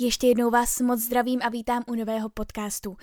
Ještě jednou vás moc zdravím a vítám u nového podcastu.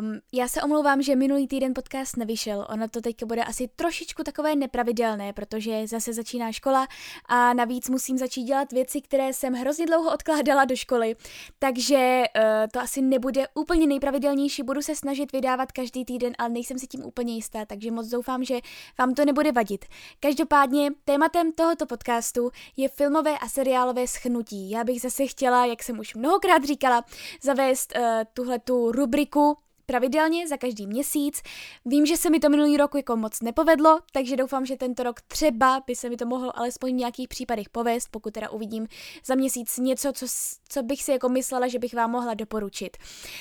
Um, já se omlouvám, že minulý týden podcast nevyšel. Ono to teďka bude asi trošičku takové nepravidelné, protože zase začíná škola a navíc musím začít dělat věci, které jsem hrozně dlouho odkládala do školy. Takže uh, to asi nebude úplně nejpravidelnější. Budu se snažit vydávat každý týden, ale nejsem si tím úplně jistá, takže moc doufám, že vám to nebude vadit. Každopádně tématem tohoto podcastu je filmové a seriálové schnutí. Já bych zase chtěla, jak jsem už mnohokrát říkala, zavést uh, tuhle tu rubriku pravidelně za každý měsíc. Vím, že se mi to minulý rok jako moc nepovedlo, takže doufám, že tento rok třeba by se mi to mohlo alespoň v nějakých případech povést, pokud teda uvidím za měsíc něco, co, co bych si jako myslela, že bych vám mohla doporučit.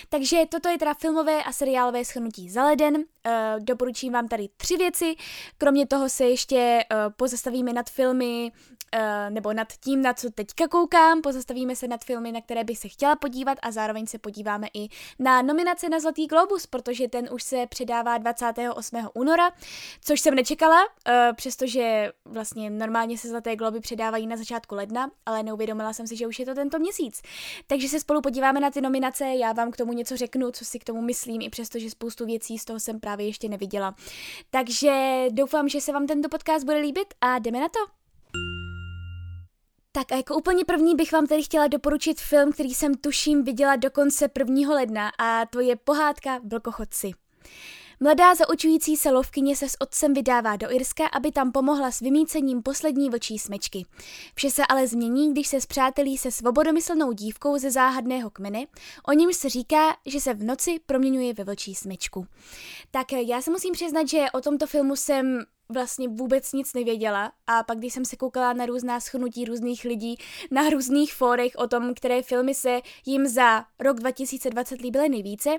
Takže toto je teda filmové a seriálové schrnutí za leden. Uh, doporučím vám tady tři věci. Kromě toho se ještě uh, pozastavíme nad filmy, uh, nebo nad tím, na co teďka koukám, pozastavíme se nad filmy, na které bych se chtěla podívat a zároveň se podíváme i na nominace na Zlatý Globus, protože ten už se předává 28. února, což jsem nečekala, uh, přestože vlastně normálně se Zlaté Globy předávají na začátku ledna, ale neuvědomila jsem si, že už je to tento měsíc. Takže se spolu podíváme na ty nominace, já vám k tomu něco řeknu, co si k tomu myslím, i přesto, že spoustu věcí z toho jsem právě ještě neviděla. Takže doufám, že se vám tento podcast bude líbit a jdeme na to. Tak a jako úplně první bych vám tedy chtěla doporučit film, který jsem tuším viděla dokonce 1. ledna a to je pohádka Vlkochodci. Mladá zaučující se lovkyně se s otcem vydává do Irska, aby tam pomohla s vymícením poslední vlčí smečky. Vše se ale změní, když se zpřátelí se svobodomyslnou dívkou ze záhadného kmene, o němž se říká, že se v noci proměňuje ve vlčí smečku. Tak já se musím přiznat, že o tomto filmu jsem vlastně vůbec nic nevěděla a pak když jsem se koukala na různá schnutí různých lidí na různých fórech o tom, které filmy se jim za rok 2020 líbily nejvíce,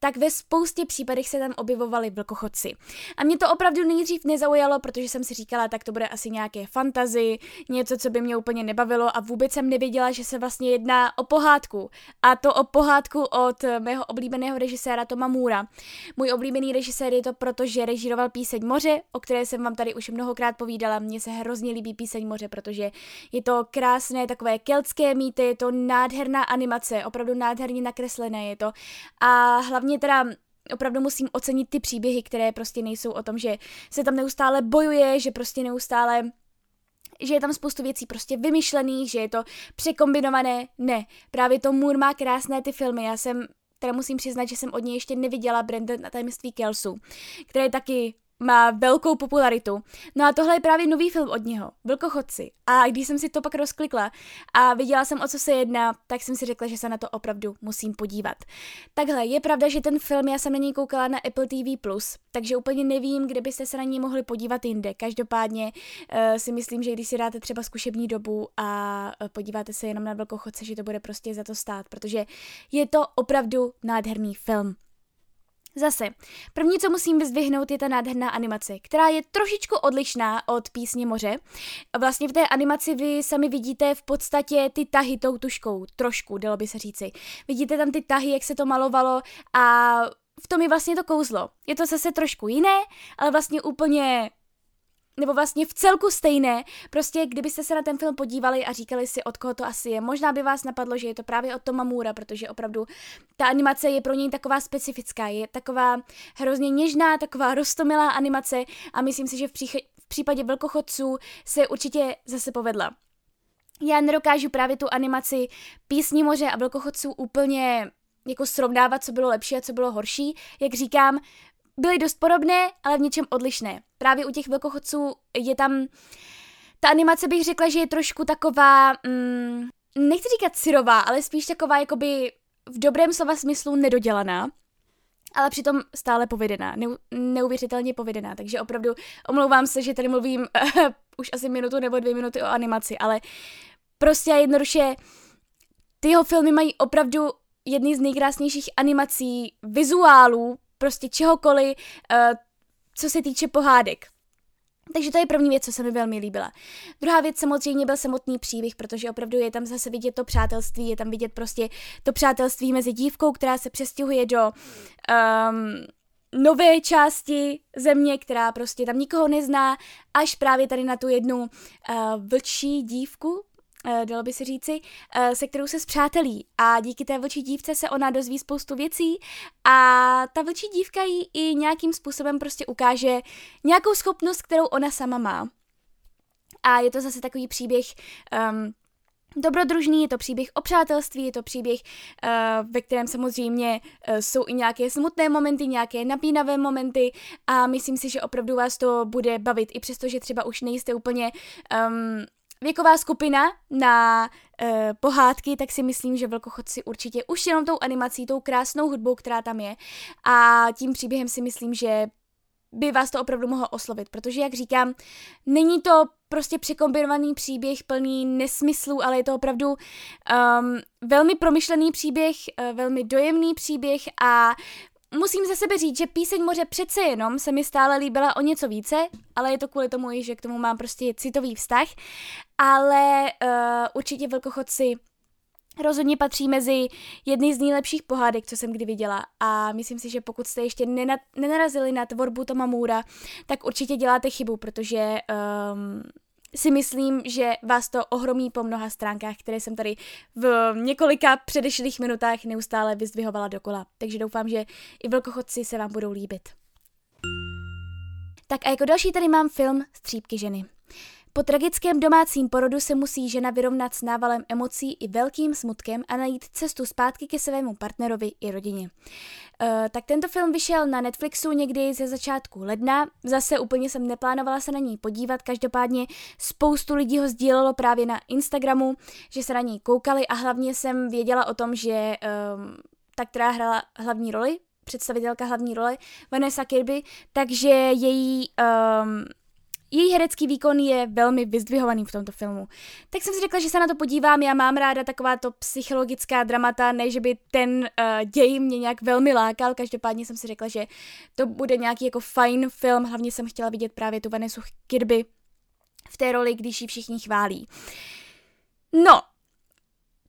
tak ve spoustě případech se tam objevovaly vlkochodci. A mě to opravdu nejdřív nezaujalo, protože jsem si říkala, tak to bude asi nějaké fantazy, něco, co by mě úplně nebavilo a vůbec jsem nevěděla, že se vlastně jedná o pohádku. A to o pohádku od mého oblíbeného režiséra Toma Můra. Můj oblíbený režisér je to proto, že režíroval píseň Moře, o které jsem vám tady už mnohokrát povídala, mně se hrozně líbí píseň moře, protože je to krásné, takové keltské mýty, je to nádherná animace, opravdu nádherně nakreslené je to. A hlavně teda opravdu musím ocenit ty příběhy, které prostě nejsou o tom, že se tam neustále bojuje, že prostě neustále že je tam spoustu věcí prostě vymyšlených, že je to překombinované. Ne, právě to Moore má krásné ty filmy. Já jsem teda musím přiznat, že jsem od něj ještě neviděla Brandon a tajemství Kelsu, které je taky má velkou popularitu. No a tohle je právě nový film od něho, Vlkochodci. A když jsem si to pak rozklikla a viděla jsem, o co se jedná, tak jsem si řekla, že se na to opravdu musím podívat. Takhle, je pravda, že ten film, já jsem na něj koukala na Apple TV+, takže úplně nevím, kde byste se na něj mohli podívat jinde. Každopádně uh, si myslím, že když si dáte třeba zkušební dobu a uh, podíváte se jenom na Vlkochodce, že to bude prostě za to stát, protože je to opravdu nádherný film. Zase, první, co musím vyzdvihnout, je ta nádherná animace, která je trošičku odlišná od písně moře. Vlastně v té animaci vy sami vidíte v podstatě ty tahy tou tuškou, trošku, dalo by se říci. Vidíte tam ty tahy, jak se to malovalo a v tom je vlastně to kouzlo. Je to zase trošku jiné, ale vlastně úplně nebo vlastně v celku stejné, prostě kdybyste se na ten film podívali a říkali si, od koho to asi je, možná by vás napadlo, že je to právě od Toma Moora, protože opravdu ta animace je pro něj taková specifická, je taková hrozně něžná, taková rostomilá animace a myslím si, že v, přích- v případě velkochodců se určitě zase povedla. Já nedokážu právě tu animaci Písní moře a velkochodců úplně jako srovnávat, co bylo lepší a co bylo horší. Jak říkám, byly dost podobné, ale v něčem odlišné. Právě u těch velkochodců je tam... Ta animace bych řekla, že je trošku taková... Mm, nechci říkat syrová, ale spíš taková jakoby v dobrém slova smyslu nedodělaná ale přitom stále povedená, neu, neuvěřitelně povedená, takže opravdu omlouvám se, že tady mluvím už asi minutu nebo dvě minuty o animaci, ale prostě jednoduše ty jeho filmy mají opravdu jedny z nejkrásnějších animací, vizuálů, prostě čehokoliv, uh, co se týče pohádek. Takže to je první věc, co se mi velmi líbila. Druhá věc samozřejmě byl samotný příběh, protože opravdu je tam zase vidět to přátelství, je tam vidět prostě to přátelství mezi dívkou, která se přestěhuje do um, nové části země, která prostě tam nikoho nezná, až právě tady na tu jednu uh, vlčí dívku, dalo by se říci, uh, se kterou se zpřátelí. A díky té vlčí dívce se ona dozví spoustu věcí a ta vlčí dívka jí i nějakým způsobem prostě ukáže nějakou schopnost, kterou ona sama má. A je to zase takový příběh um, dobrodružný, je to příběh o přátelství, je to příběh, uh, ve kterém samozřejmě uh, jsou i nějaké smutné momenty, nějaké napínavé momenty a myslím si, že opravdu vás to bude bavit, i přesto, že třeba už nejste úplně um, věková skupina na uh, pohádky, tak si myslím, že Vlkochodci určitě už jenom tou animací, tou krásnou hudbou, která tam je. A tím příběhem si myslím, že by vás to opravdu mohlo oslovit, protože jak říkám, není to prostě překombinovaný příběh plný nesmyslů, ale je to opravdu um, velmi promyšlený příběh, uh, velmi dojemný příběh a musím za sebe říct, že Píseň moře přece jenom se mi stále líbila o něco více, ale je to kvůli tomu, že k tomu mám prostě citový vztah, ale uh, určitě Vlkochodci rozhodně patří mezi jedny z nejlepších pohádek, co jsem kdy viděla. A myslím si, že pokud jste ještě nena- nenarazili na tvorbu Toma Moura, tak určitě děláte chybu, protože um, si myslím, že vás to ohromí po mnoha stránkách, které jsem tady v několika předešlých minutách neustále vyzdvihovala dokola. Takže doufám, že i velkochodci se vám budou líbit. Tak a jako další tady mám film Střípky ženy. Po tragickém domácím porodu se musí žena vyrovnat s návalem emocí i velkým smutkem a najít cestu zpátky ke svému partnerovi i rodině. Uh, tak tento film vyšel na Netflixu někdy ze začátku ledna. Zase úplně jsem neplánovala se na něj podívat, každopádně spoustu lidí ho sdílelo právě na Instagramu, že se na něj koukali a hlavně jsem věděla o tom, že um, ta, která hrála hlavní roli, představitelka hlavní role, Vanessa Kirby, takže její um, její herecký výkon je velmi vyzdvihovaný v tomto filmu. Tak jsem si řekla, že se na to podívám, já mám ráda takováto psychologická dramata, ne že by ten uh, děj mě nějak velmi lákal, každopádně jsem si řekla, že to bude nějaký jako fajn film, hlavně jsem chtěla vidět právě tu Vanessa Kirby v té roli, když ji všichni chválí. No,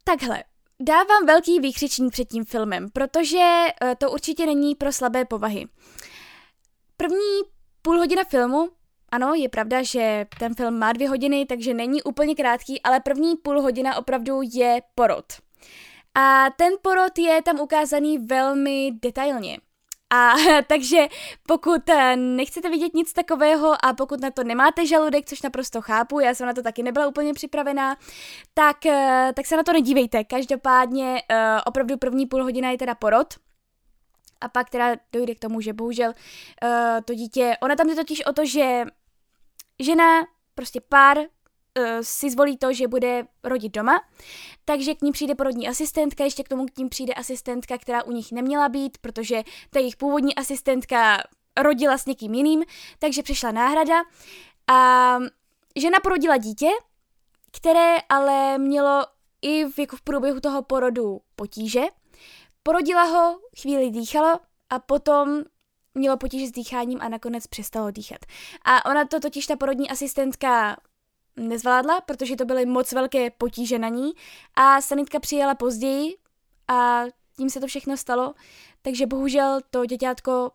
takhle, dávám velký výkřičník před tím filmem, protože uh, to určitě není pro slabé povahy. První půl hodina filmu ano, je pravda, že ten film má dvě hodiny, takže není úplně krátký, ale první půl hodina opravdu je porod. A ten porod je tam ukázaný velmi detailně. A takže pokud eh, nechcete vidět nic takového a pokud na to nemáte žaludek, což naprosto chápu, já jsem na to taky nebyla úplně připravená, tak, eh, tak se na to nedívejte. Každopádně eh, opravdu první půl hodina je teda porod, a pak teda dojde k tomu, že bohužel uh, to dítě, ona tam je totiž o to, že žena, prostě pár uh, si zvolí to, že bude rodit doma, takže k ní přijde porodní asistentka, ještě k tomu k ní přijde asistentka, která u nich neměla být, protože ta jejich původní asistentka rodila s někým jiným, takže přišla náhrada a žena porodila dítě, které ale mělo i v, jako v průběhu toho porodu potíže. Porodila ho, chvíli dýchalo a potom mělo potíže s dýcháním a nakonec přestalo dýchat. A ona to totiž ta porodní asistentka nezvládla, protože to byly moc velké potíže na ní a sanitka přijela později a tím se to všechno stalo, takže bohužel to děťátko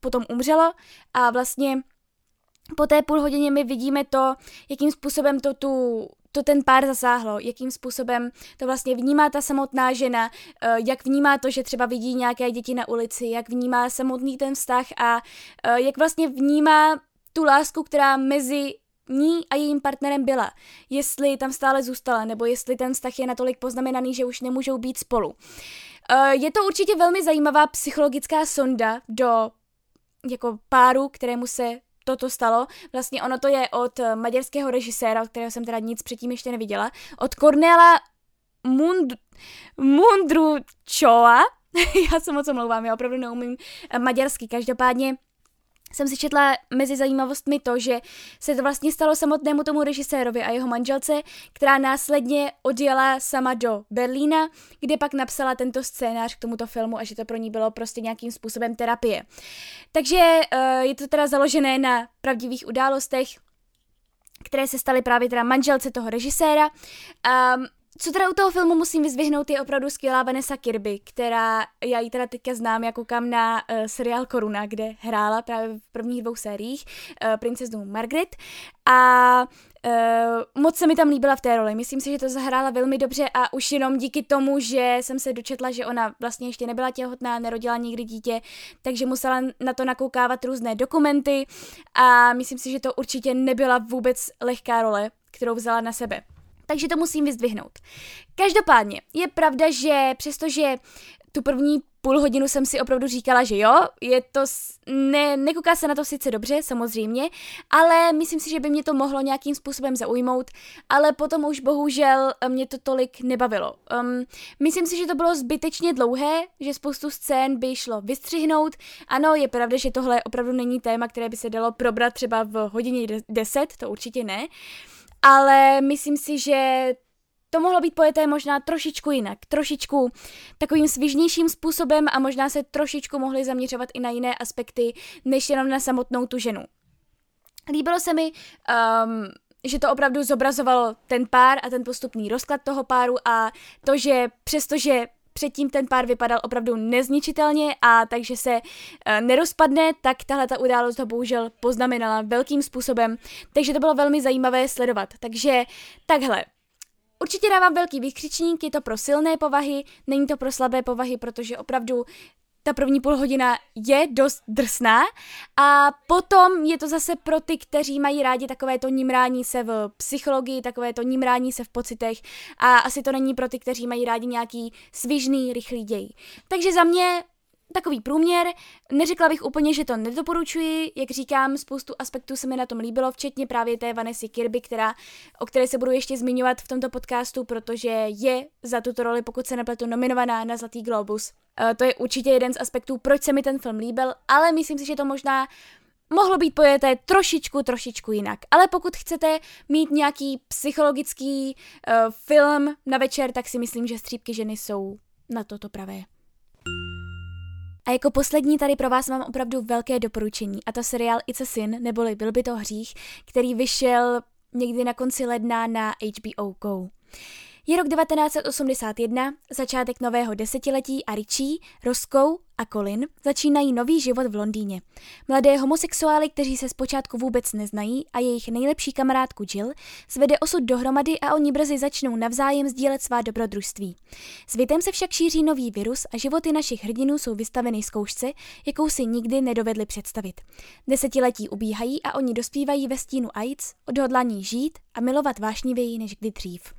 potom umřelo a vlastně po té půl hodině my vidíme to, jakým způsobem to tu to ten pár zasáhlo, jakým způsobem to vlastně vnímá ta samotná žena, eh, jak vnímá to, že třeba vidí nějaké děti na ulici, jak vnímá samotný ten vztah a eh, jak vlastně vnímá tu lásku, která mezi ní a jejím partnerem byla. Jestli tam stále zůstala, nebo jestli ten vztah je natolik poznamenaný, že už nemůžou být spolu. Eh, je to určitě velmi zajímavá psychologická sonda do jako páru, kterému se toto stalo. Vlastně ono to je od eh, maďarského režiséra, od kterého jsem teda nic předtím ještě neviděla, od Cornela Mund, Mundručova. já se moc omlouvám, já opravdu neumím eh, maďarsky. Každopádně jsem si četla mezi zajímavostmi to, že se to vlastně stalo samotnému tomu režisérovi a jeho manželce, která následně odjela sama do Berlína, kde pak napsala tento scénář k tomuto filmu a že to pro ní bylo prostě nějakým způsobem terapie. Takže uh, je to teda založené na pravdivých událostech, které se staly právě teda manželce toho režiséra. Um, co teda u toho filmu musím vyzvihnout, je opravdu skvělá Vanessa Kirby, která, já ji teda teďka znám jako kam na uh, seriál Koruna, kde hrála právě v prvních dvou sériích uh, princeznu Margaret a Uh, moc se mi tam líbila v té roli. Myslím si, že to zahrála velmi dobře a už jenom díky tomu, že jsem se dočetla, že ona vlastně ještě nebyla těhotná, nerodila nikdy dítě, takže musela na to nakoukávat různé dokumenty a myslím si, že to určitě nebyla vůbec lehká role, kterou vzala na sebe. Takže to musím vyzdvihnout. Každopádně je pravda, že přestože tu první půl hodinu jsem si opravdu říkala, že jo, je to, ne, nekouká se na to sice dobře, samozřejmě, ale myslím si, že by mě to mohlo nějakým způsobem zaujmout, ale potom už bohužel mě to tolik nebavilo. Um, myslím si, že to bylo zbytečně dlouhé, že spoustu scén by šlo vystřihnout. Ano, je pravda, že tohle opravdu není téma, které by se dalo probrat třeba v hodině 10, to určitě ne, ale myslím si, že to mohlo být pojeté možná trošičku jinak, trošičku takovým svižnějším způsobem a možná se trošičku mohli zaměřovat i na jiné aspekty, než jenom na samotnou tu ženu. Líbilo se mi, um, že to opravdu zobrazovalo ten pár a ten postupný rozklad toho páru a to, že přestože předtím ten pár vypadal opravdu nezničitelně a takže se uh, nerozpadne, tak tahle ta událost ho bohužel poznamenala velkým způsobem, takže to bylo velmi zajímavé sledovat. Takže takhle, Určitě dávám velký vykřičník, je to pro silné povahy, není to pro slabé povahy, protože opravdu ta první půl hodina je dost drsná a potom je to zase pro ty, kteří mají rádi takové to nímrání se v psychologii, takové to nímrání se v pocitech a asi to není pro ty, kteří mají rádi nějaký svižný, rychlý děj. Takže za mě takový průměr. Neřekla bych úplně, že to nedoporučuji, jak říkám, spoustu aspektů se mi na tom líbilo, včetně právě té Vanessy Kirby, která, o které se budu ještě zmiňovat v tomto podcastu, protože je za tuto roli, pokud se nepletu, nominovaná na Zlatý Globus. Uh, to je určitě jeden z aspektů, proč se mi ten film líbil, ale myslím si, že to možná mohlo být pojeté trošičku, trošičku jinak. Ale pokud chcete mít nějaký psychologický uh, film na večer, tak si myslím, že Střípky ženy jsou na toto pravé. A jako poslední tady pro vás mám opravdu velké doporučení, a to seriál It's a Sin, neboli Byl by to hřích, který vyšel někdy na konci ledna na HBO Go. Je rok 1981, začátek nového desetiletí a Richie, Roscoe a Colin začínají nový život v Londýně. Mladé homosexuály, kteří se zpočátku vůbec neznají a jejich nejlepší kamarádku Jill, svede osud dohromady a oni brzy začnou navzájem sdílet svá dobrodružství. Světem se však šíří nový virus a životy našich hrdinů jsou vystaveny zkoušce, jakou si nikdy nedovedli představit. Desetiletí ubíhají a oni dospívají ve stínu AIDS, odhodlaní žít a milovat vášnivěji než kdy dřív.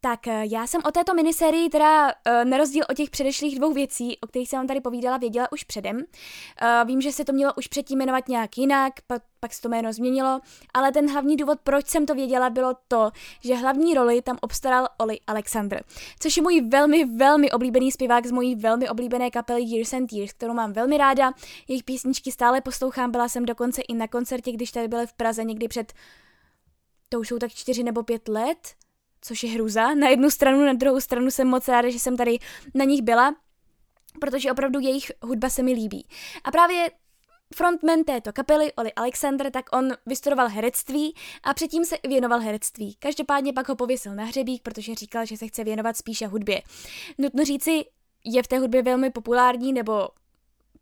Tak eh, já jsem o této minisérii teda uh, na rozdíl od těch předešlých dvou věcí, o kterých jsem vám tady povídala, věděla už předem. Uh, vím, že se to mělo už předtím jmenovat nějak jinak, pak, pak se to jméno změnilo, ale ten hlavní důvod, proč jsem to věděla, bylo to, že hlavní roli tam obstaral Oli Alexander, což je můj velmi, velmi oblíbený zpěvák z mojí velmi oblíbené kapely Years and Years, kterou mám velmi ráda. Jejich písničky stále poslouchám, byla jsem dokonce i na koncertě, když tady byly v Praze někdy před to už jsou tak čtyři nebo pět let, což je hruza. Na jednu stranu, na druhou stranu jsem moc ráda, že jsem tady na nich byla, protože opravdu jejich hudba se mi líbí. A právě frontman této kapely, Oli Alexander, tak on vystudoval herectví a předtím se věnoval herectví. Každopádně pak ho pověsil na hřebík, protože říkal, že se chce věnovat spíše hudbě. Nutno říci, je v té hudbě velmi populární, nebo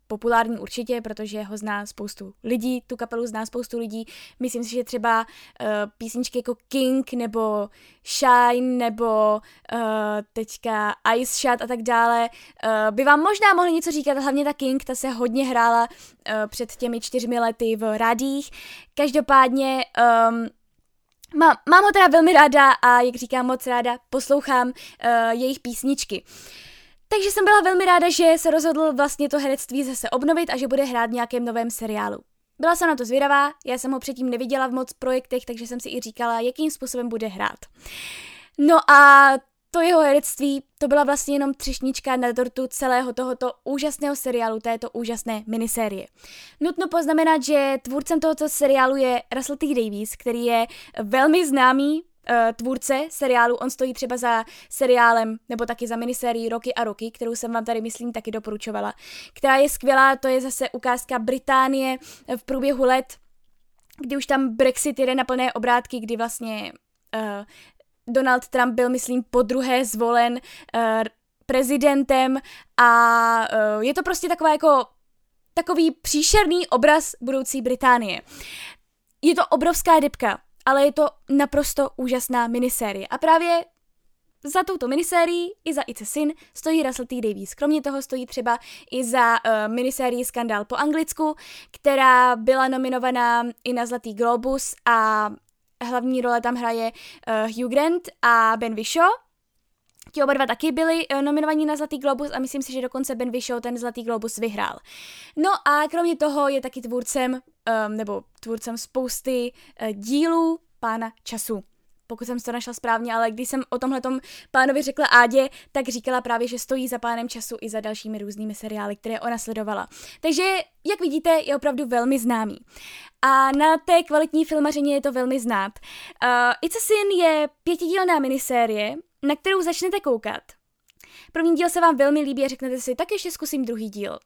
populární určitě, protože ho zná spoustu lidí, tu kapelu zná spoustu lidí. Myslím si, že třeba uh, písničky jako King nebo Shine nebo uh, teďka Ice Shot a tak dále uh, by vám možná mohli něco říkat, hlavně ta King, ta se hodně hrála uh, před těmi čtyřmi lety v radích. Každopádně um, Mám, mám ho teda velmi ráda a jak říkám moc ráda, poslouchám uh, jejich písničky. Uh, takže jsem byla velmi ráda, že se rozhodl vlastně to herectví zase obnovit a že bude hrát v nějakém novém seriálu. Byla jsem na to zvědavá, já jsem ho předtím neviděla v moc projektech, takže jsem si i říkala, jakým způsobem bude hrát. No a to jeho herectví, to byla vlastně jenom třešnička na dortu celého tohoto úžasného seriálu, této úžasné minisérie. Nutno poznamenat, že tvůrcem tohoto seriálu je Russell T. Davies, který je velmi známý tvůrce seriálu. On stojí třeba za seriálem nebo taky za minisérií Roky a roky, kterou jsem vám tady, myslím, taky doporučovala, která je skvělá, to je zase ukázka Británie v průběhu let, kdy už tam Brexit jede na plné obrátky, kdy vlastně uh, Donald Trump byl, myslím, po druhé zvolen uh, prezidentem a uh, je to prostě taková jako takový příšerný obraz budoucí Británie. Je to obrovská depka, ale je to naprosto úžasná minisérie. A právě za touto minisérií i za It's a Sin stojí Russell T. Davies. Kromě toho stojí třeba i za uh, minisérii Skandál po anglicku, která byla nominovaná i na Zlatý Globus a hlavní role tam hraje uh, Hugh Grant a Ben Whishaw. Ti oba dva taky byli uh, nominovaní na Zlatý Globus a myslím si, že dokonce Ben Whishaw ten Zlatý Globus vyhrál. No a kromě toho je taky tvůrcem, um, nebo tvůrcem spousty uh, dílů Pána času pokud jsem to našla správně, ale když jsem o tomhle pánovi řekla Ádě, tak říkala právě, že stojí za pánem času i za dalšími různými seriály, které ona sledovala. Takže, jak vidíte, je opravdu velmi známý. A na té kvalitní filmařině je to velmi znát. Uh, It's a Sin je pětidílná minisérie, na kterou začnete koukat. První díl se vám velmi líbí a řeknete si, tak ještě zkusím druhý díl.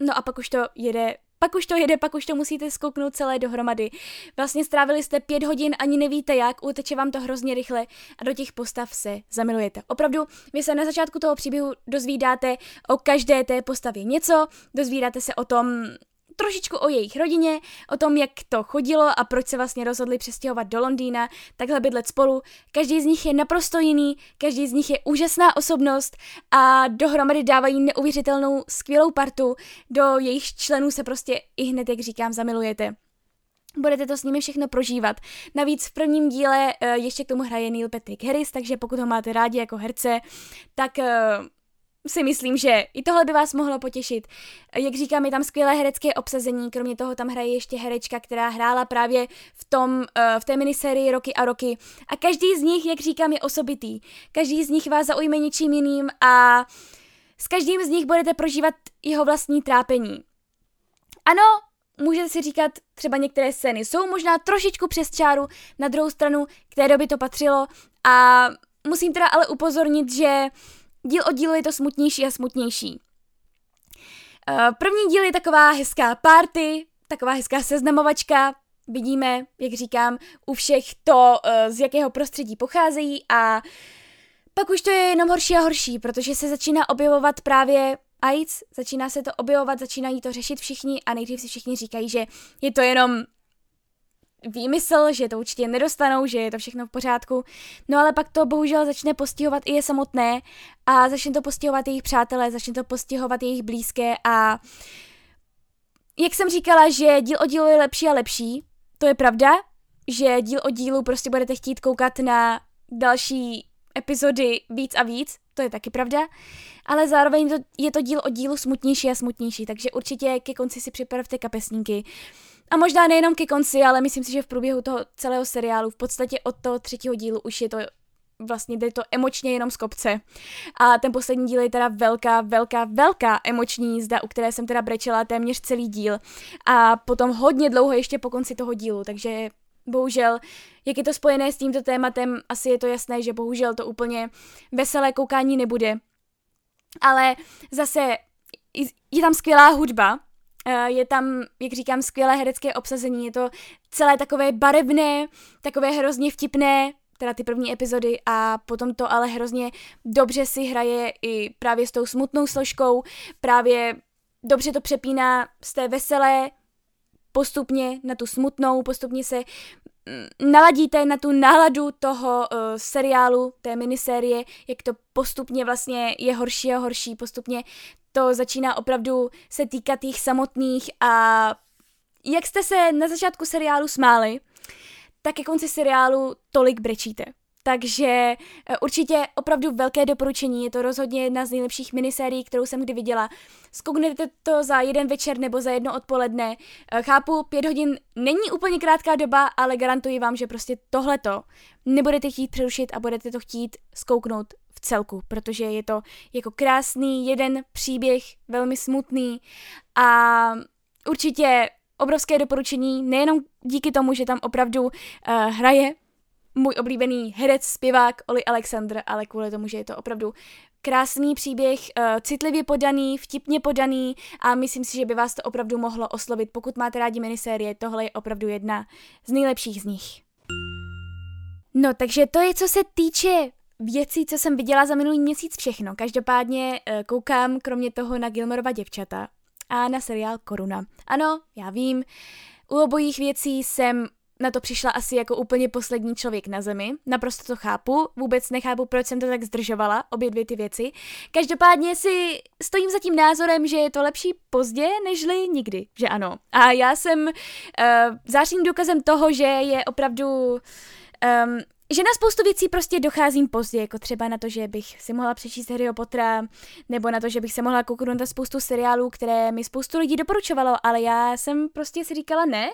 No a pak už to jede pak už to jede, pak už to musíte skouknout celé dohromady. Vlastně strávili jste pět hodin, ani nevíte jak, uteče vám to hrozně rychle a do těch postav se zamilujete. Opravdu, vy se na začátku toho příběhu dozvídáte o každé té postavě něco, dozvídáte se o tom, trošičku o jejich rodině, o tom, jak to chodilo a proč se vlastně rozhodli přestěhovat do Londýna, takhle bydlet spolu. Každý z nich je naprosto jiný, každý z nich je úžasná osobnost a dohromady dávají neuvěřitelnou skvělou partu, do jejich členů se prostě i hned, jak říkám, zamilujete. Budete to s nimi všechno prožívat. Navíc v prvním díle uh, ještě k tomu hraje Neil Patrick Harris, takže pokud ho máte rádi jako herce, tak uh, si myslím, že i tohle by vás mohlo potěšit. Jak říkám, je tam skvělé herecké obsazení, kromě toho tam hraje ještě herečka, která hrála právě v, tom, eh, v té minisérii Roky a roky. A každý z nich, jak říkám, je osobitý. Každý z nich vás zaujme něčím jiným a s každým z nich budete prožívat jeho vlastní trápení. Ano, můžete si říkat, třeba některé scény jsou možná trošičku přes čáru, na druhou stranu k té to patřilo a musím teda ale upozornit, že díl od dílu je to smutnější a smutnější. Uh, první díl je taková hezká party, taková hezká seznamovačka, vidíme, jak říkám, u všech to, uh, z jakého prostředí pocházejí a pak už to je jenom horší a horší, protože se začíná objevovat právě AIDS, začíná se to objevovat, začínají to řešit všichni a nejdřív si všichni říkají, že je to jenom výmysl, že to určitě nedostanou, že je to všechno v pořádku. No ale pak to bohužel začne postihovat i je samotné a začne to postihovat jejich přátelé, začne to postihovat jejich blízké a jak jsem říkala, že díl o dílu je lepší a lepší, to je pravda, že díl o dílu prostě budete chtít koukat na další epizody víc a víc, to je taky pravda, ale zároveň to, je to díl o dílu smutnější a smutnější, takže určitě ke konci si připravte kapesníky. A možná nejenom ke konci, ale myslím si, že v průběhu toho celého seriálu, v podstatě od toho třetího dílu už je to vlastně jde to emočně jenom z kopce. A ten poslední díl je teda velká, velká, velká emoční jízda, u které jsem teda brečela téměř celý díl. A potom hodně dlouho ještě po konci toho dílu, takže bohužel, jak je to spojené s tímto tématem, asi je to jasné, že bohužel to úplně veselé koukání nebude. Ale zase je tam skvělá hudba, je tam, jak říkám, skvělé herecké obsazení, je to celé takové barevné, takové hrozně vtipné, teda ty první epizody a potom to ale hrozně dobře si hraje i právě s tou smutnou složkou, právě dobře to přepíná z té veselé postupně na tu smutnou, postupně se mm, naladíte na tu náladu toho uh, seriálu, té minisérie, jak to postupně vlastně je horší a horší, postupně to začíná opravdu se týkat jich samotných a jak jste se na začátku seriálu smáli, tak ke konci seriálu tolik brečíte. Takže e, určitě opravdu velké doporučení, je to rozhodně jedna z nejlepších minisérií, kterou jsem kdy viděla. Zkouknete to za jeden večer nebo za jedno odpoledne. E, chápu, pět hodin není úplně krátká doba, ale garantuji vám, že prostě tohleto nebudete chtít přerušit a budete to chtít zkouknout celku, protože je to jako krásný jeden příběh, velmi smutný a určitě obrovské doporučení, nejenom díky tomu, že tam opravdu uh, hraje můj oblíbený herec, zpěvák Oli Alexander, ale kvůli tomu, že je to opravdu krásný příběh, uh, citlivě podaný, vtipně podaný a myslím si, že by vás to opravdu mohlo oslovit. Pokud máte rádi minisérie, tohle je opravdu jedna z nejlepších z nich. No, takže to je, co se týče věcí, co jsem viděla za minulý měsíc všechno. Každopádně uh, koukám kromě toho na Gilmorova děvčata a na seriál Koruna. Ano, já vím, u obojích věcí jsem na to přišla asi jako úplně poslední člověk na zemi. Naprosto to chápu, vůbec nechápu, proč jsem to tak zdržovala, obě dvě ty věci. Každopádně si stojím za tím názorem, že je to lepší pozdě, nežli nikdy, že ano. A já jsem uh, zářným důkazem toho, že je opravdu um, že na spoustu věcí prostě docházím pozdě, jako třeba na to, že bych si mohla přečíst Harryho Pottera, nebo na to, že bych se mohla kouknout na spoustu seriálů, které mi spoustu lidí doporučovalo, ale já jsem prostě si říkala ne.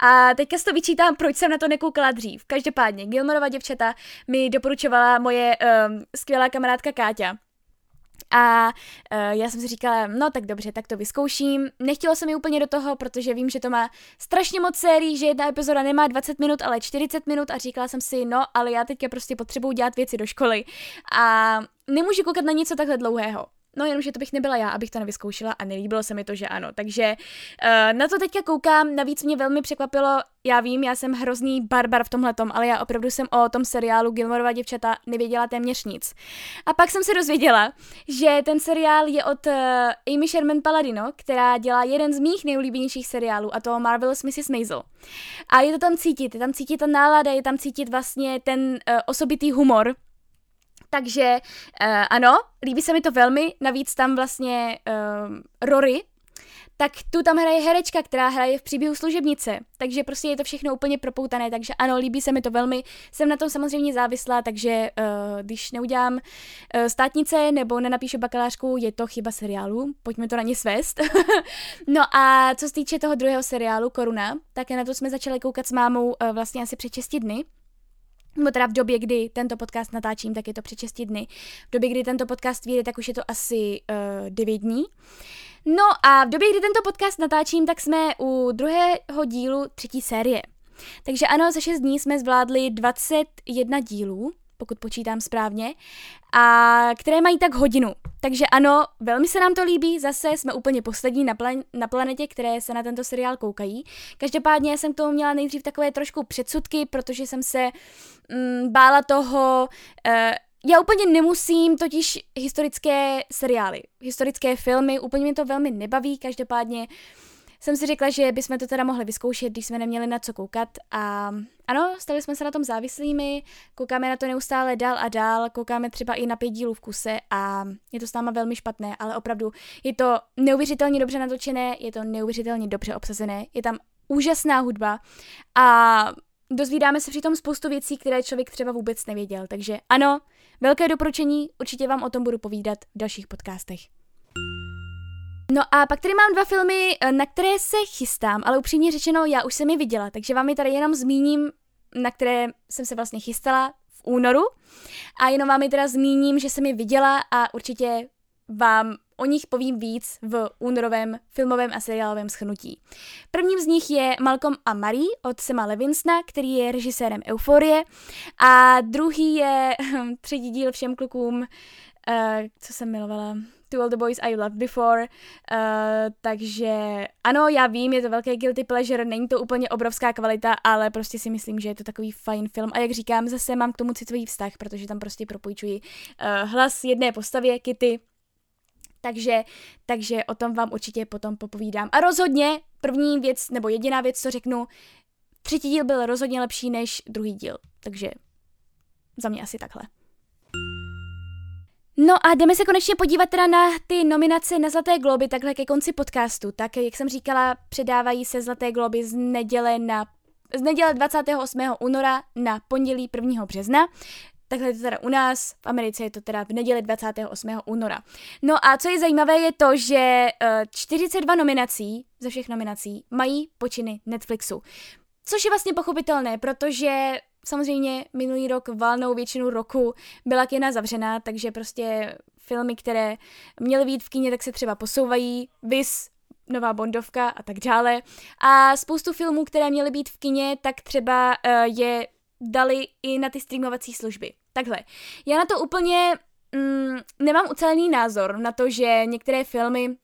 A teďka si to vyčítám, proč jsem na to nekoukala dřív. Každopádně, Gilmorova děvčata mi doporučovala moje um, skvělá kamarádka Káťa. A uh, já jsem si říkala, no tak dobře, tak to vyzkouším. Nechtěla jsem mi úplně do toho, protože vím, že to má strašně moc sérií, že jedna epizoda nemá 20 minut, ale 40 minut a říkala jsem si, no, ale já teďka prostě potřebuji dělat věci do školy a nemůžu koukat na něco takhle dlouhého. No jenomže to bych nebyla já, abych to nevyzkoušela a nelíbilo se mi to, že ano. Takže uh, na to teďka koukám, navíc mě velmi překvapilo, já vím, já jsem hrozný barbar v tomhletom, ale já opravdu jsem o tom seriálu Gilmorova děvčata nevěděla téměř nic. A pak jsem se dozvěděla, že ten seriál je od uh, Amy Sherman Paladino, která dělá jeden z mých nejoblíbenějších seriálů, a to Marvelous Mrs. Maisel. A je to tam cítit, je tam cítit ta nálada, je tam cítit vlastně ten uh, osobitý humor, takže uh, ano, líbí se mi to velmi, navíc tam vlastně uh, Rory, tak tu tam hraje herečka, která hraje v příběhu služebnice, takže prostě je to všechno úplně propoutané, takže ano, líbí se mi to velmi, jsem na tom samozřejmě závislá, takže uh, když neudělám uh, státnice nebo nenapíšu bakalářku, je to chyba seriálu, pojďme to na ně svést. no a co se týče toho druhého seriálu, Koruna, tak na to jsme začali koukat s mámou uh, vlastně asi před 6 dny, nebo teda v době, kdy tento podcast natáčím, tak je to před 6 dny. V době, kdy tento podcast vyjde, tak už je to asi uh, eh, 9 dní. No a v době, kdy tento podcast natáčím, tak jsme u druhého dílu třetí série. Takže ano, za 6 dní jsme zvládli 21 dílů, pokud počítám správně, a které mají tak hodinu. Takže ano, velmi se nám to líbí, zase jsme úplně poslední na, plan- na planetě, které se na tento seriál koukají. Každopádně jsem k tomu měla nejdřív takové trošku předsudky, protože jsem se mm, bála toho, uh, já úplně nemusím totiž historické seriály, historické filmy, úplně mě to velmi nebaví, každopádně uh, jsem si řekla, že bychom to teda mohli vyzkoušet, když jsme neměli na co koukat a ano, stali jsme se na tom závislými, koukáme na to neustále dál a dál, koukáme třeba i na pět dílů v kuse a je to s náma velmi špatné, ale opravdu je to neuvěřitelně dobře natočené, je to neuvěřitelně dobře obsazené, je tam úžasná hudba a dozvídáme se přitom spoustu věcí, které člověk třeba vůbec nevěděl. Takže ano, velké doporučení, určitě vám o tom budu povídat v dalších podcastech. No a pak tady mám dva filmy, eh, na které se chystám, ale upřímně řečeno, já už jsem je viděla, takže vám je tady jenom zmíním, na které jsem se vlastně chystala v únoru. A jenom vám je teda zmíním, že jsem je viděla a určitě vám o nich povím víc v únorovém filmovém a seriálovém schnutí. Prvním z nich je Malcolm a Marie od Sema Levinsona, který je režisérem Euforie a druhý je třetí díl všem klukům, uh, co jsem milovala, To All the Boys I Loved Before, uh, takže ano, já vím, je to velké guilty pleasure, není to úplně obrovská kvalita, ale prostě si myslím, že je to takový fajn film a jak říkám, zase mám k tomu citový vztah, protože tam prostě propůjčuji uh, hlas jedné postavě, Kitty, takže, takže o tom vám určitě potom popovídám. A rozhodně první věc, nebo jediná věc, co řeknu, třetí díl byl rozhodně lepší než druhý díl, takže za mě asi takhle. No a jdeme se konečně podívat teda na ty nominace na Zlaté globy takhle ke konci podcastu. Tak jak jsem říkala, předávají se Zlaté globy z neděle na z neděle 28. února na pondělí 1. března. Takhle je to teda u nás, v Americe je to teda v neděli 28. února. No a co je zajímavé je to, že 42 eh, nominací, ze všech nominací, mají počiny Netflixu. Což je vlastně pochopitelné, protože samozřejmě minulý rok valnou většinu roku byla kina zavřená, takže prostě filmy, které měly být v kině, tak se třeba posouvají, vis nová Bondovka a tak dále. A spoustu filmů, které měly být v kině, tak třeba uh, je dali i na ty streamovací služby. Takhle. Já na to úplně mm, nemám ucelený názor na to, že některé filmy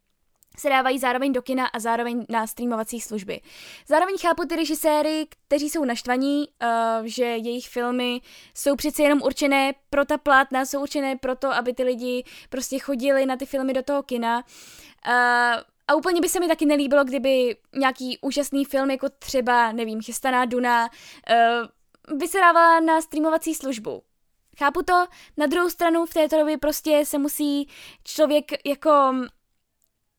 se dávají zároveň do kina a zároveň na streamovací služby. Zároveň chápu ty režiséry, kteří jsou naštvaní, uh, že jejich filmy jsou přece jenom určené pro ta plátna, jsou určené pro to, aby ty lidi prostě chodili na ty filmy do toho kina. Uh, a úplně by se mi taky nelíbilo, kdyby nějaký úžasný film, jako třeba, nevím, Chystaná Duna, uh, by se dávala na streamovací službu. Chápu to, na druhou stranu v této době prostě se musí člověk jako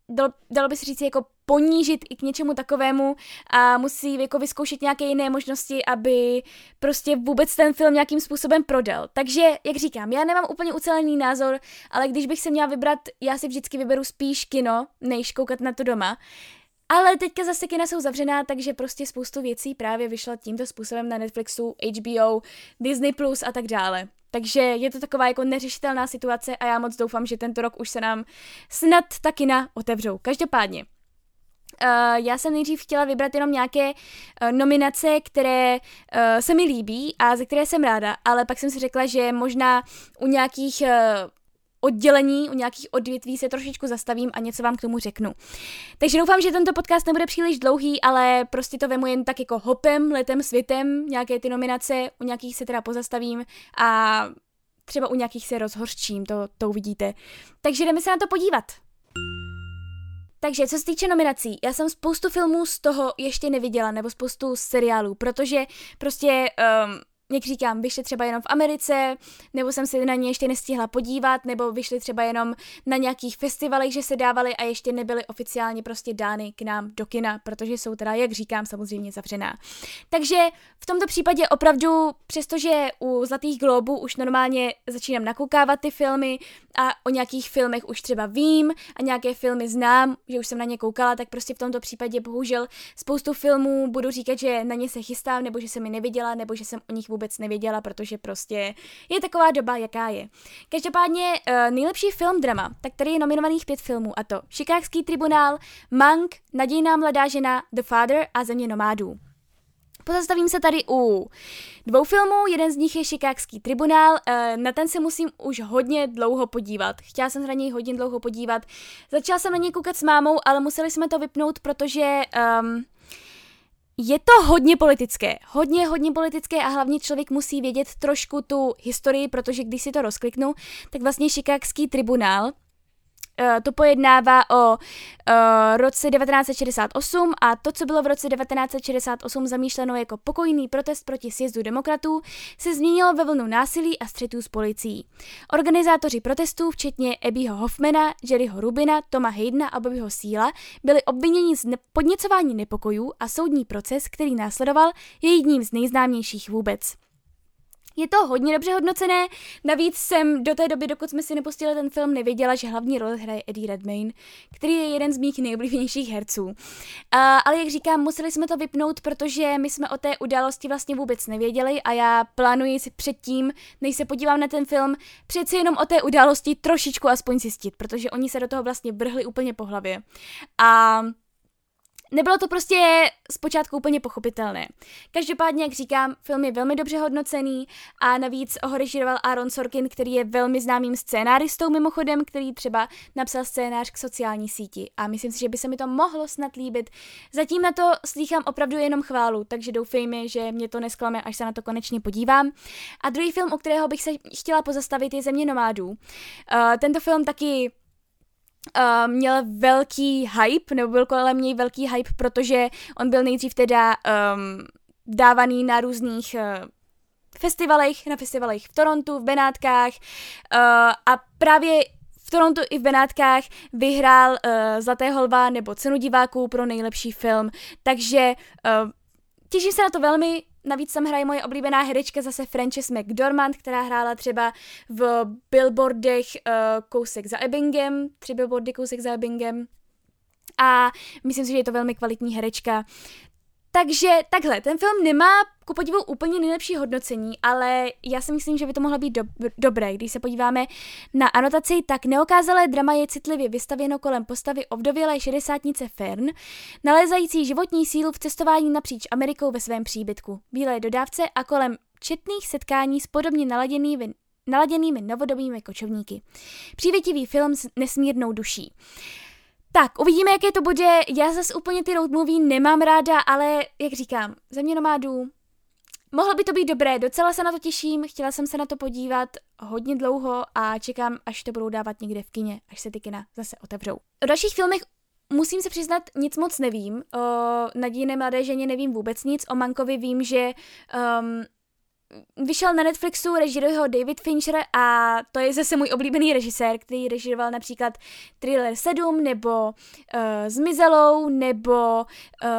dalo, dalo by se říct, jako ponížit i k něčemu takovému a musí jako vyzkoušet nějaké jiné možnosti, aby prostě vůbec ten film nějakým způsobem prodal. Takže, jak říkám, já nemám úplně ucelený názor, ale když bych se měla vybrat, já si vždycky vyberu spíš kino, než koukat na to doma. Ale teďka zase kina jsou zavřená, takže prostě spoustu věcí právě vyšlo tímto způsobem na Netflixu, HBO, Disney Plus a tak dále. Takže je to taková jako neřešitelná situace a já moc doufám, že tento rok už se nám snad ta kina otevřou. Každopádně, Uh, já jsem nejdřív chtěla vybrat jenom nějaké uh, nominace, které uh, se mi líbí a ze které jsem ráda, ale pak jsem si řekla, že možná u nějakých uh, oddělení, u nějakých odvětví se trošičku zastavím a něco vám k tomu řeknu. Takže doufám, že tento podcast nebude příliš dlouhý, ale prostě to vemu jen tak jako hopem, letem, světem, nějaké ty nominace, u nějakých se teda pozastavím a třeba u nějakých se rozhorčím, to, to uvidíte. Takže jdeme se na to podívat. Takže co se týče nominací, já jsem spoustu filmů z toho ještě neviděla, nebo spoustu seriálů, protože prostě um, jak říkám, vyšly třeba jenom v Americe, nebo jsem se na ně ještě nestihla podívat, nebo vyšly třeba jenom na nějakých festivalech, že se dávaly a ještě nebyly oficiálně prostě dány k nám do kina, protože jsou teda, jak říkám, samozřejmě zavřená. Takže v tomto případě opravdu, přestože u Zlatých globů už normálně začínám nakoukávat ty filmy a o nějakých filmech už třeba vím a nějaké filmy znám, že už jsem na ně koukala, tak prostě v tomto případě bohužel spoustu filmů budu říkat, že na ně se chystám, nebo že jsem mi neviděla, nebo že jsem o nich vůbec nevěděla, protože prostě je taková doba, jaká je. Každopádně uh, nejlepší film drama, tak tady je nominovaných pět filmů a to Šikákský tribunál, Mank, Nadějná mladá žena, The Father a Země nomádů. Pozastavím se tady u dvou filmů, jeden z nich je Šikákský tribunál, eh, na ten se musím už hodně dlouho podívat. Chtěla jsem se na něj hodně dlouho podívat. Začala jsem na něj koukat s mámou, ale museli jsme to vypnout, protože um, je to hodně politické, hodně, hodně politické a hlavně člověk musí vědět trošku tu historii, protože když si to rozkliknu, tak vlastně Šikákský tribunál to pojednává o uh, roce 1968 a to, co bylo v roce 1968 zamýšleno jako pokojný protest proti sjezdu demokratů, se změnilo ve vlnu násilí a střetů s policií. Organizátoři protestů, včetně Ebiho Hoffmana, Jerryho Rubina, Toma Haydena a Bobbyho Síla, byli obviněni z ne- podněcování nepokojů a soudní proces, který následoval, je jedním z nejznámějších vůbec. Je to hodně dobře hodnocené, navíc jsem do té doby, dokud jsme si nepustili ten film, nevěděla, že hlavní roli hraje Eddie Redmayne, který je jeden z mých nejoblíbenějších herců. Uh, ale jak říkám, museli jsme to vypnout, protože my jsme o té události vlastně vůbec nevěděli a já plánuji si předtím, než se podívám na ten film, přeci jenom o té události trošičku aspoň zjistit, protože oni se do toho vlastně vrhli úplně po hlavě. A nebylo to prostě zpočátku úplně pochopitelné. Každopádně, jak říkám, film je velmi dobře hodnocený a navíc ho režíroval Aaron Sorkin, který je velmi známým scénáristou mimochodem, který třeba napsal scénář k sociální síti a myslím si, že by se mi to mohlo snad líbit. Zatím na to slýchám opravdu jenom chválu, takže doufejme, že mě to nesklame, až se na to konečně podívám. A druhý film, o kterého bych se chtěla pozastavit, je Země nomádů. Uh, tento film taky uh, měl velký hype, nebo byl kolem něj velký hype, protože on byl nejdřív teda um, dávaný na různých uh, festivalech, na festivalech v Torontu, v Benátkách uh, a právě v Torontu i v Benátkách vyhrál uh, Zlaté holva nebo cenu diváků pro nejlepší film, takže uh, těším se na to velmi, Navíc tam hraje moje oblíbená herečka zase Frances McDormand, která hrála třeba v billboardech uh, kousek za Ebbingem, tři billboardy kousek za Ebbingem. A myslím si, že je to velmi kvalitní herečka. Takže takhle, ten film nemá ku podivu úplně nejlepší hodnocení, ale já si myslím, že by to mohlo být do- dobré. Když se podíváme na anotaci, tak neokázalé drama je citlivě vystavěno kolem postavy ovdovělé šedesátnice Fern, nalézající životní sílu v cestování napříč Amerikou ve svém příbytku, bílé dodávce a kolem četných setkání s podobně naladěnými, naladěnými novodobými kočovníky. Přívětivý film s nesmírnou duší. Tak, uvidíme, jaké to bude. Já zase úplně ty road movie nemám ráda, ale jak říkám, země nomádů, mohlo by to být dobré, docela se na to těším, chtěla jsem se na to podívat hodně dlouho a čekám, až to budou dávat někde v kině, až se ty kina zase otevřou. O dalších filmech musím se přiznat, nic moc nevím. O nadějné mladé ženě nevím vůbec nic. O Mankovi vím, že um, vyšel na Netflixu, režiruje ho David Fincher a to je zase můj oblíbený režisér, který režiroval například Thriller 7 nebo uh, Zmizelou nebo uh,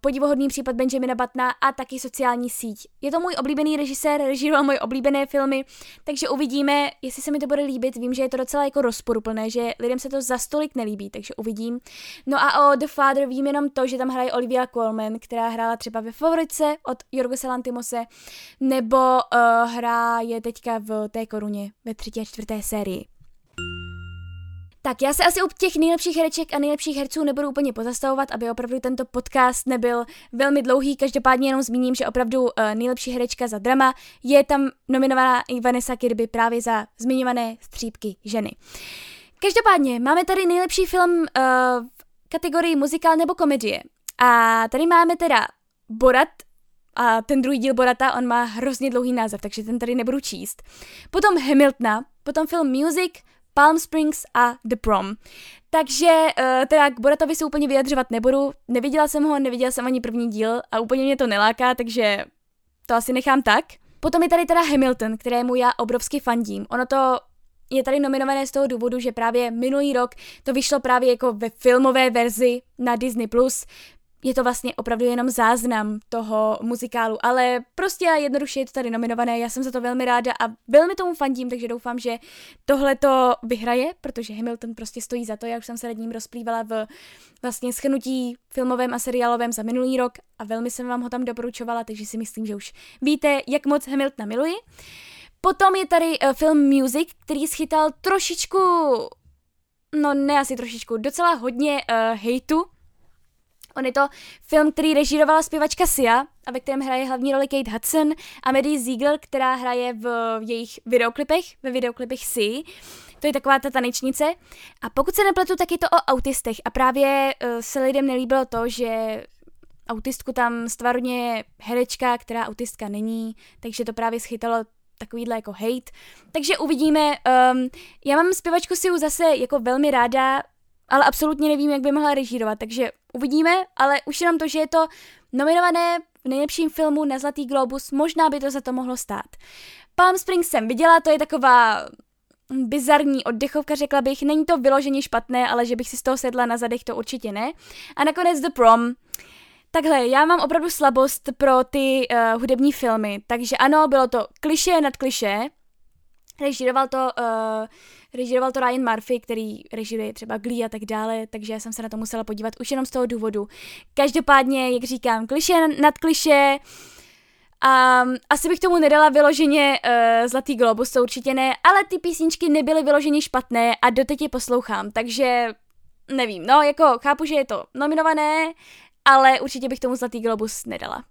Podivohodný případ Benjamina Batna a taky Sociální síť. Je to můj oblíbený režisér, režiroval moje oblíbené filmy, takže uvidíme, jestli se mi to bude líbit. Vím, že je to docela jako rozporuplné, že lidem se to za stolik nelíbí, takže uvidím. No a o The Father vím jenom to, že tam hraje Olivia Colman, která hrála třeba ve Favorice od Jorgose Lantimose, nebo uh, hra je teďka v té koruně ve třetí a čtvrté sérii. Tak já se asi u těch nejlepších hereček a nejlepších herců nebudu úplně pozastavovat, aby opravdu tento podcast nebyl velmi dlouhý. Každopádně jenom zmíním, že opravdu uh, nejlepší herečka za drama je tam nominovaná i Vanessa Kirby právě za zmiňované střípky ženy. Každopádně máme tady nejlepší film uh, v kategorii muzikál nebo komedie. A tady máme teda Borat a ten druhý díl Borata, on má hrozně dlouhý název, takže ten tady nebudu číst. Potom Hamiltona, potom film Music, Palm Springs a The Prom. Takže uh, teda k Boratovi se úplně vyjadřovat nebudu, neviděla jsem ho, neviděla jsem ani první díl a úplně mě to neláká, takže to asi nechám tak. Potom je tady teda Hamilton, kterému já obrovsky fandím. Ono to je tady nominované z toho důvodu, že právě minulý rok to vyšlo právě jako ve filmové verzi na Disney+, je to vlastně opravdu jenom záznam toho muzikálu, ale prostě a jednoduše je to tady nominované, já jsem za to velmi ráda a velmi tomu fandím, takže doufám, že tohle to vyhraje, protože Hamilton prostě stojí za to, já už jsem se nad ním rozplývala v vlastně schnutí filmovém a seriálovém za minulý rok a velmi jsem vám ho tam doporučovala, takže si myslím, že už víte, jak moc Hamiltona miluji. Potom je tady uh, film Music, který schytal trošičku, no ne asi trošičku, docela hodně uh, hejtu, On je to film, který režírovala zpěvačka Sia a ve kterém hraje hlavní roli Kate Hudson a Maddie Ziegler, která hraje v jejich videoklipech, ve videoklipech Si. To je taková ta tanečnice. A pokud se nepletu, tak je to o autistech. A právě uh, se lidem nelíbilo to, že autistku tam stvarně herečka, která autistka není, takže to právě schytalo takovýhle jako hate. Takže uvidíme. Um, já mám zpěvačku Siu zase jako velmi ráda, ale absolutně nevím, jak by mohla režírovat, takže uvidíme, ale už jenom to, že je to nominované v nejlepším filmu na Zlatý Globus, možná by to za to mohlo stát. Palm Springs jsem viděla, to je taková bizarní oddechovka, řekla bych. Není to vyloženě špatné, ale že bych si z toho sedla na zadech, to určitě ne. A nakonec The Prom. Takhle, já mám opravdu slabost pro ty uh, hudební filmy, takže ano, bylo to kliše nad kliše. Režíroval to uh, Režíroval to Ryan Murphy, který režiruje třeba Glee a tak dále, takže já jsem se na to musela podívat už jenom z toho důvodu. Každopádně, jak říkám, kliše nad kliše, a um, asi bych tomu nedala vyloženě uh, Zlatý globus, to určitě ne, ale ty písničky nebyly vyloženě špatné a doteď je poslouchám, takže nevím, no jako chápu, že je to nominované, ale určitě bych tomu Zlatý globus nedala.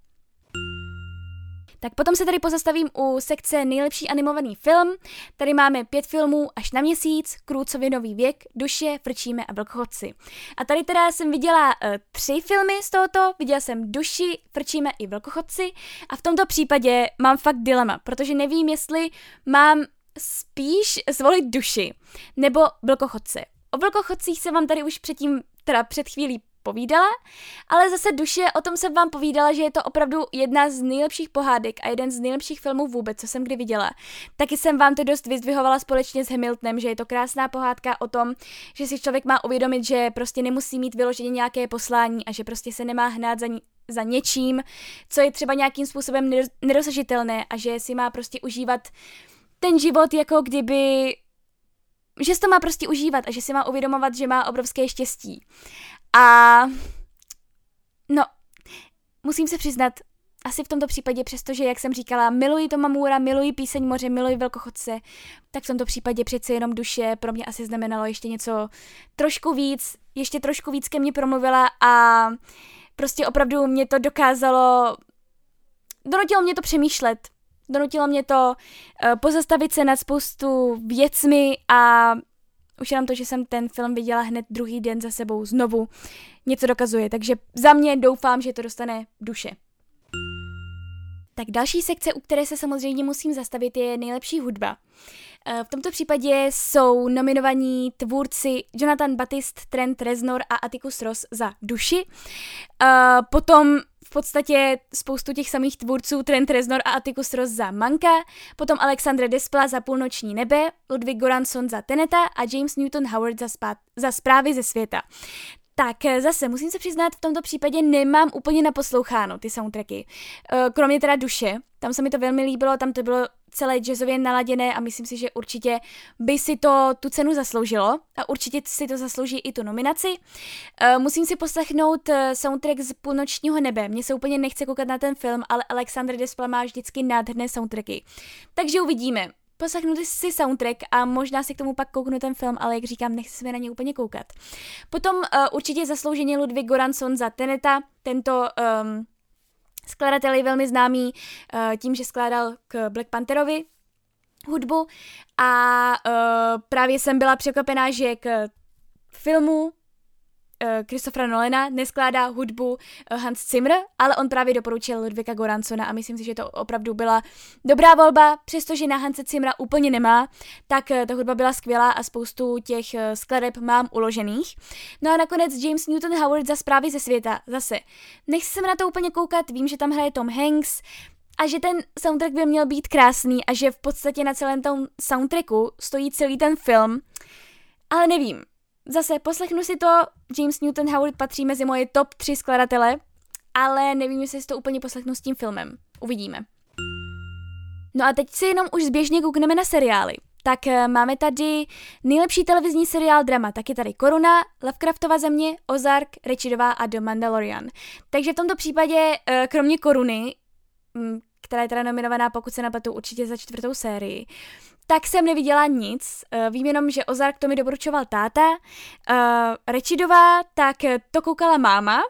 Tak potom se tady pozastavím u sekce nejlepší animovaný film. Tady máme pět filmů až na měsíc, Krůcovi nový věk, Duše, Frčíme a Vlkochodci. A tady teda jsem viděla uh, tři filmy z tohoto, viděla jsem Duši, Frčíme i Vlkochodci a v tomto případě mám fakt dilema, protože nevím, jestli mám spíš zvolit Duši nebo Vlkochodce. O Vlkochodcích jsem vám tady už předtím, teda před chvílí povídala, ale zase duše, o tom jsem vám povídala, že je to opravdu jedna z nejlepších pohádek a jeden z nejlepších filmů vůbec, co jsem kdy viděla. Taky jsem vám to dost vyzdvihovala společně s Hamiltonem, že je to krásná pohádka o tom, že si člověk má uvědomit, že prostě nemusí mít vyloženě nějaké poslání a že prostě se nemá hnát za, za něčím, co je třeba nějakým způsobem nedosažitelné a že si má prostě užívat ten život jako kdyby že si to má prostě užívat a že si má uvědomovat, že má obrovské štěstí. A no, musím se přiznat, asi v tomto případě, přestože, jak jsem říkala, miluji to Mamura, miluji píseň moře, miluji velkochodce, tak v tomto případě přeci jenom duše pro mě asi znamenalo ještě něco trošku víc, ještě trošku víc ke mně promluvila a prostě opravdu mě to dokázalo, donutilo mě to přemýšlet, donutilo mě to uh, pozastavit se nad spoustu věcmi a už jenom to, že jsem ten film viděla hned druhý den za sebou znovu, něco dokazuje. Takže za mě doufám, že to dostane duše. Tak další sekce, u které se samozřejmě musím zastavit, je nejlepší hudba. Eh, v tomto případě jsou nominovaní tvůrci Jonathan Batist, Trent Reznor a Atticus Ross za duši. Eh, potom podstatě spoustu těch samých tvůrců Trent Reznor a Atticus Ross za Manka, potom Alexandre Despla za Půlnoční nebe, Ludwig Goranson za Teneta a James Newton Howard za, spát, za Zprávy ze světa. Tak eh, zase musím se přiznat, v tomto případě nemám úplně naposloucháno ty soundtracky. Eh, kromě teda duše, tam se mi to velmi líbilo, tam to bylo celé jazzově naladěné a myslím si, že určitě by si to tu cenu zasloužilo a určitě si to zaslouží i tu nominaci. Uh, musím si poslechnout soundtrack z Půlnočního nebe. Mně se úplně nechce koukat na ten film, ale Alexander Despla má vždycky nádherné soundtracky. Takže uvidíme poslechnu si soundtrack a možná si k tomu pak kouknu ten film, ale jak říkám, nechci se na ně úplně koukat. Potom uh, určitě zaslouženě Ludwig Goranson za Teneta, tento um, skladatel je velmi známý uh, tím, že skládal k Black Pantherovi hudbu a uh, právě jsem byla překvapená, že k filmu uh, Christophera Nolena neskládá hudbu uh, Hans Zimmer, ale on právě doporučil Ludvika Goransona a myslím si, že to opravdu byla dobrá volba, přestože na Hanse Zimmera úplně nemá, tak uh, ta hudba byla skvělá a spoustu těch skladeb mám uložených. No a nakonec James Newton Howard za zprávy ze světa. Zase, nechci se na to úplně koukat, vím, že tam hraje Tom Hanks, a že ten soundtrack by měl být krásný a že v podstatě na celém tom soundtracku stojí celý ten film, ale nevím, Zase poslechnu si to, James Newton Howard patří mezi moje top 3 skladatele, ale nevím, jestli si to úplně poslechnu s tím filmem. Uvidíme. No a teď si jenom už zběžně koukneme na seriály. Tak eh, máme tady nejlepší televizní seriál drama, taky tady Koruna, Lovecraftova země, Ozark, Richardová a The Mandalorian. Takže v tomto případě, eh, kromě Koruny, mm, která je teda nominovaná, pokud se napletu, určitě za čtvrtou sérii, tak jsem neviděla nic. Uh, vím jenom, že Ozark to mi doporučoval táta. Uh, Rečidová, tak to koukala máma,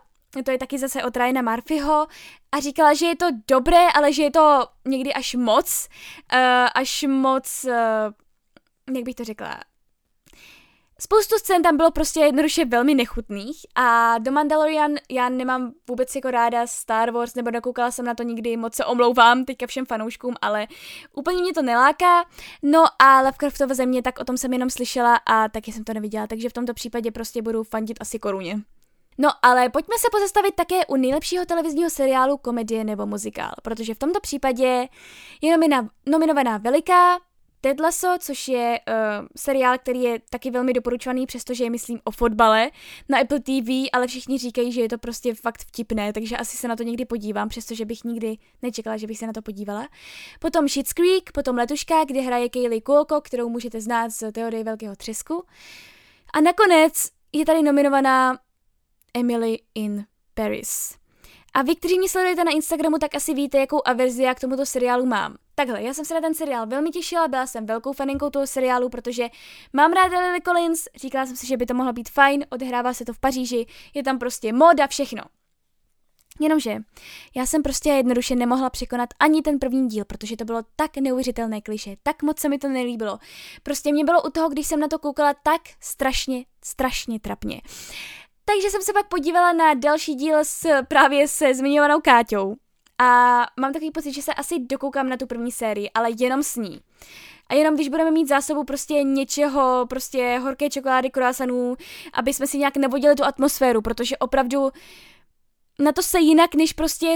to je taky zase od Ryana Murphyho a říkala, že je to dobré, ale že je to někdy až moc, uh, až moc, jak bych to řekla, Spoustu scén tam bylo prostě jednoduše velmi nechutných a do Mandalorian já nemám vůbec jako ráda Star Wars, nebo nekoukala jsem na to nikdy, moc se omlouvám teďka všem fanouškům, ale úplně mě to neláká. No a Lovecraftova země, tak o tom jsem jenom slyšela a taky jsem to neviděla, takže v tomto případě prostě budu fandit asi koruně. No ale pojďme se pozastavit také u nejlepšího televizního seriálu, komedie nebo muzikál, protože v tomto případě je nomina- nominovaná Veliká, Ted Lasso, což je uh, seriál, který je taky velmi doporučovaný, přestože je, myslím, o fotbale na Apple TV, ale všichni říkají, že je to prostě fakt vtipné, takže asi se na to někdy podívám, přestože bych nikdy nečekala, že bych se na to podívala. Potom Schitt's Creek, potom Letuška, kde hraje Kaylee Cuoco, kterou můžete znát z teorie Velkého třesku. A nakonec je tady nominovaná Emily in Paris. A vy, kteří mě sledujete na Instagramu, tak asi víte, jakou averzi já k tomuto seriálu mám. Takhle, já jsem se na ten seriál velmi těšila, byla jsem velkou faninkou toho seriálu, protože mám ráda Lily Collins, říkala jsem si, že by to mohlo být fajn, odehrává se to v Paříži, je tam prostě móda, všechno. Jenomže já jsem prostě jednoduše nemohla překonat ani ten první díl, protože to bylo tak neuvěřitelné kliše, tak moc se mi to nelíbilo. Prostě mě bylo u toho, když jsem na to koukala, tak strašně, strašně trapně. Takže jsem se pak podívala na další díl s, právě se zmiňovanou Káťou. A mám takový pocit, že se asi dokoukám na tu první sérii, ale jenom s ní. A jenom když budeme mít zásobu prostě něčeho, prostě horké čokolády, croissantů, aby jsme si nějak nevodili tu atmosféru, protože opravdu na to se jinak, než prostě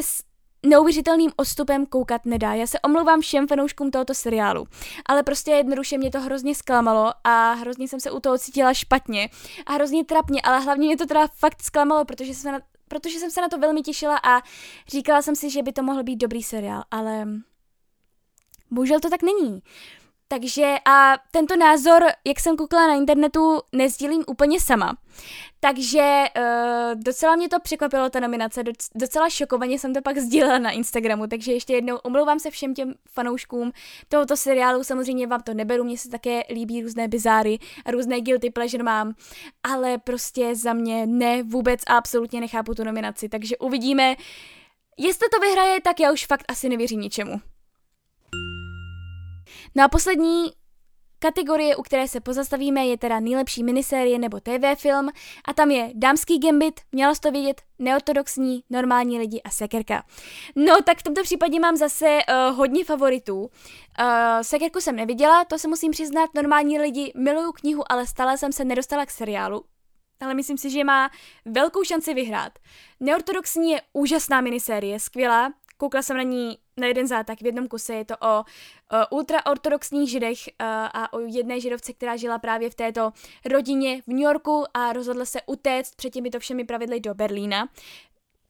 neuvěřitelným odstupem koukat nedá. Já se omlouvám všem fanouškům tohoto seriálu, ale prostě jednoduše mě to hrozně zklamalo a hrozně jsem se u toho cítila špatně a hrozně trapně, ale hlavně mě to teda fakt zklamalo, protože jsem na, protože jsem se na to velmi těšila a říkala jsem si, že by to mohl být dobrý seriál, ale bohužel to tak není. Takže a tento názor, jak jsem koukala na internetu, nezdílím úplně sama. Takže uh, docela mě to překvapilo, ta nominace, docela šokovaně jsem to pak sdílela na Instagramu, takže ještě jednou omlouvám se všem těm fanouškům tohoto seriálu, samozřejmě vám to neberu, mně se také líbí různé bizáry a různé guilty pleasure mám, ale prostě za mě ne, vůbec a absolutně nechápu tu nominaci, takže uvidíme, jestli to vyhraje, tak já už fakt asi nevěřím ničemu. No a poslední Kategorie, u které se pozastavíme, je teda nejlepší minisérie nebo TV film a tam je Dámský gambit, měla to vědět, neortodoxní, normální lidi a sekerka. No tak v tomto případě mám zase uh, hodně favoritů. Uh, sekerku jsem neviděla, to se musím přiznat, normální lidi miluju knihu, ale stále jsem se nedostala k seriálu. Ale myslím si, že má velkou šanci vyhrát. Neortodoxní je úžasná minisérie, skvělá, Koukla jsem na ní na jeden zátak v jednom kuse. Je to o, o ultraortodoxních židech uh, a o jedné židovce, která žila právě v této rodině v New Yorku a rozhodla se utéct před těmito všemi pravidly do Berlína.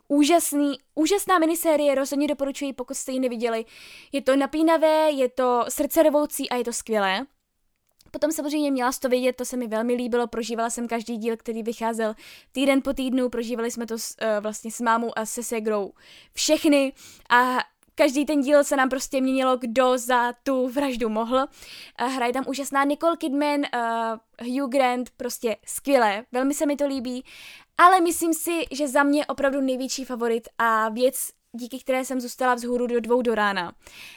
Úžasný, úžasná minisérie, rozhodně doporučuji, pokud jste ji neviděli. Je to napínavé, je to srdcervoucí a je to skvělé. Potom samozřejmě měla to vědět, to se mi velmi líbilo, prožívala jsem každý díl, který vycházel týden po týdnu, prožívali jsme to s, uh, vlastně s mámou a se segrou všechny a každý ten díl se nám prostě měnilo, kdo za tu vraždu mohl. Uh, hraje tam úžasná Nicole Kidman, uh, Hugh Grant, prostě skvělé, velmi se mi to líbí, ale myslím si, že za mě opravdu největší favorit a věc, díky které jsem zůstala vzhůru do dvou do rána,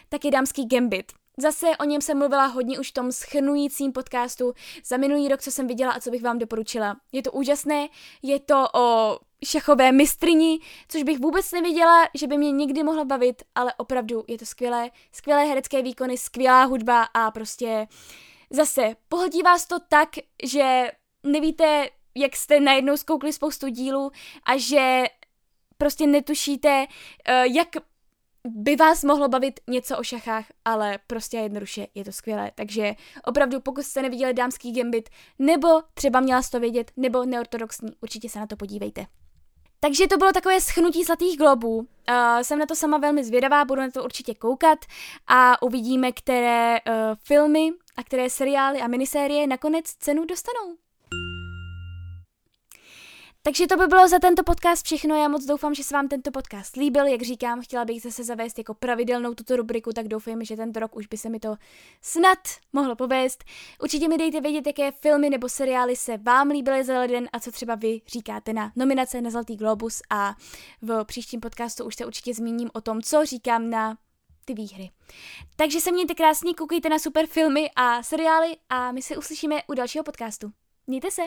tak je dámský Gambit. Zase o něm jsem mluvila hodně už v tom schrnujícím podcastu za minulý rok, co jsem viděla a co bych vám doporučila. Je to úžasné, je to o šachové mistrini, což bych vůbec nevěděla, že by mě nikdy mohlo bavit, ale opravdu je to skvělé, skvělé herecké výkony, skvělá hudba a prostě zase pohodí vás to tak, že nevíte, jak jste najednou zkoukli spoustu dílů a že prostě netušíte, eh, jak by vás mohlo bavit něco o šachách, ale prostě jednoduše je to skvělé. Takže opravdu, pokud jste neviděli dámský gambit, nebo třeba měla to vědět, nebo neortodoxní, určitě se na to podívejte. Takže to bylo takové schnutí zlatých globů. Uh, jsem na to sama velmi zvědavá, budu na to určitě koukat a uvidíme, které uh, filmy a které seriály a minisérie nakonec cenu dostanou. Takže to by bylo za tento podcast všechno. Já moc doufám, že se vám tento podcast líbil. Jak říkám, chtěla bych zase zavést jako pravidelnou tuto rubriku, tak doufám, že tento rok už by se mi to snad mohlo povést. Určitě mi dejte vědět, jaké filmy nebo seriály se vám líbily za leden a co třeba vy říkáte na nominace na Zlatý Globus a v příštím podcastu už se určitě zmíním o tom, co říkám na ty výhry. Takže se mějte krásně, koukejte na super filmy a seriály a my se uslyšíme u dalšího podcastu. Mějte se!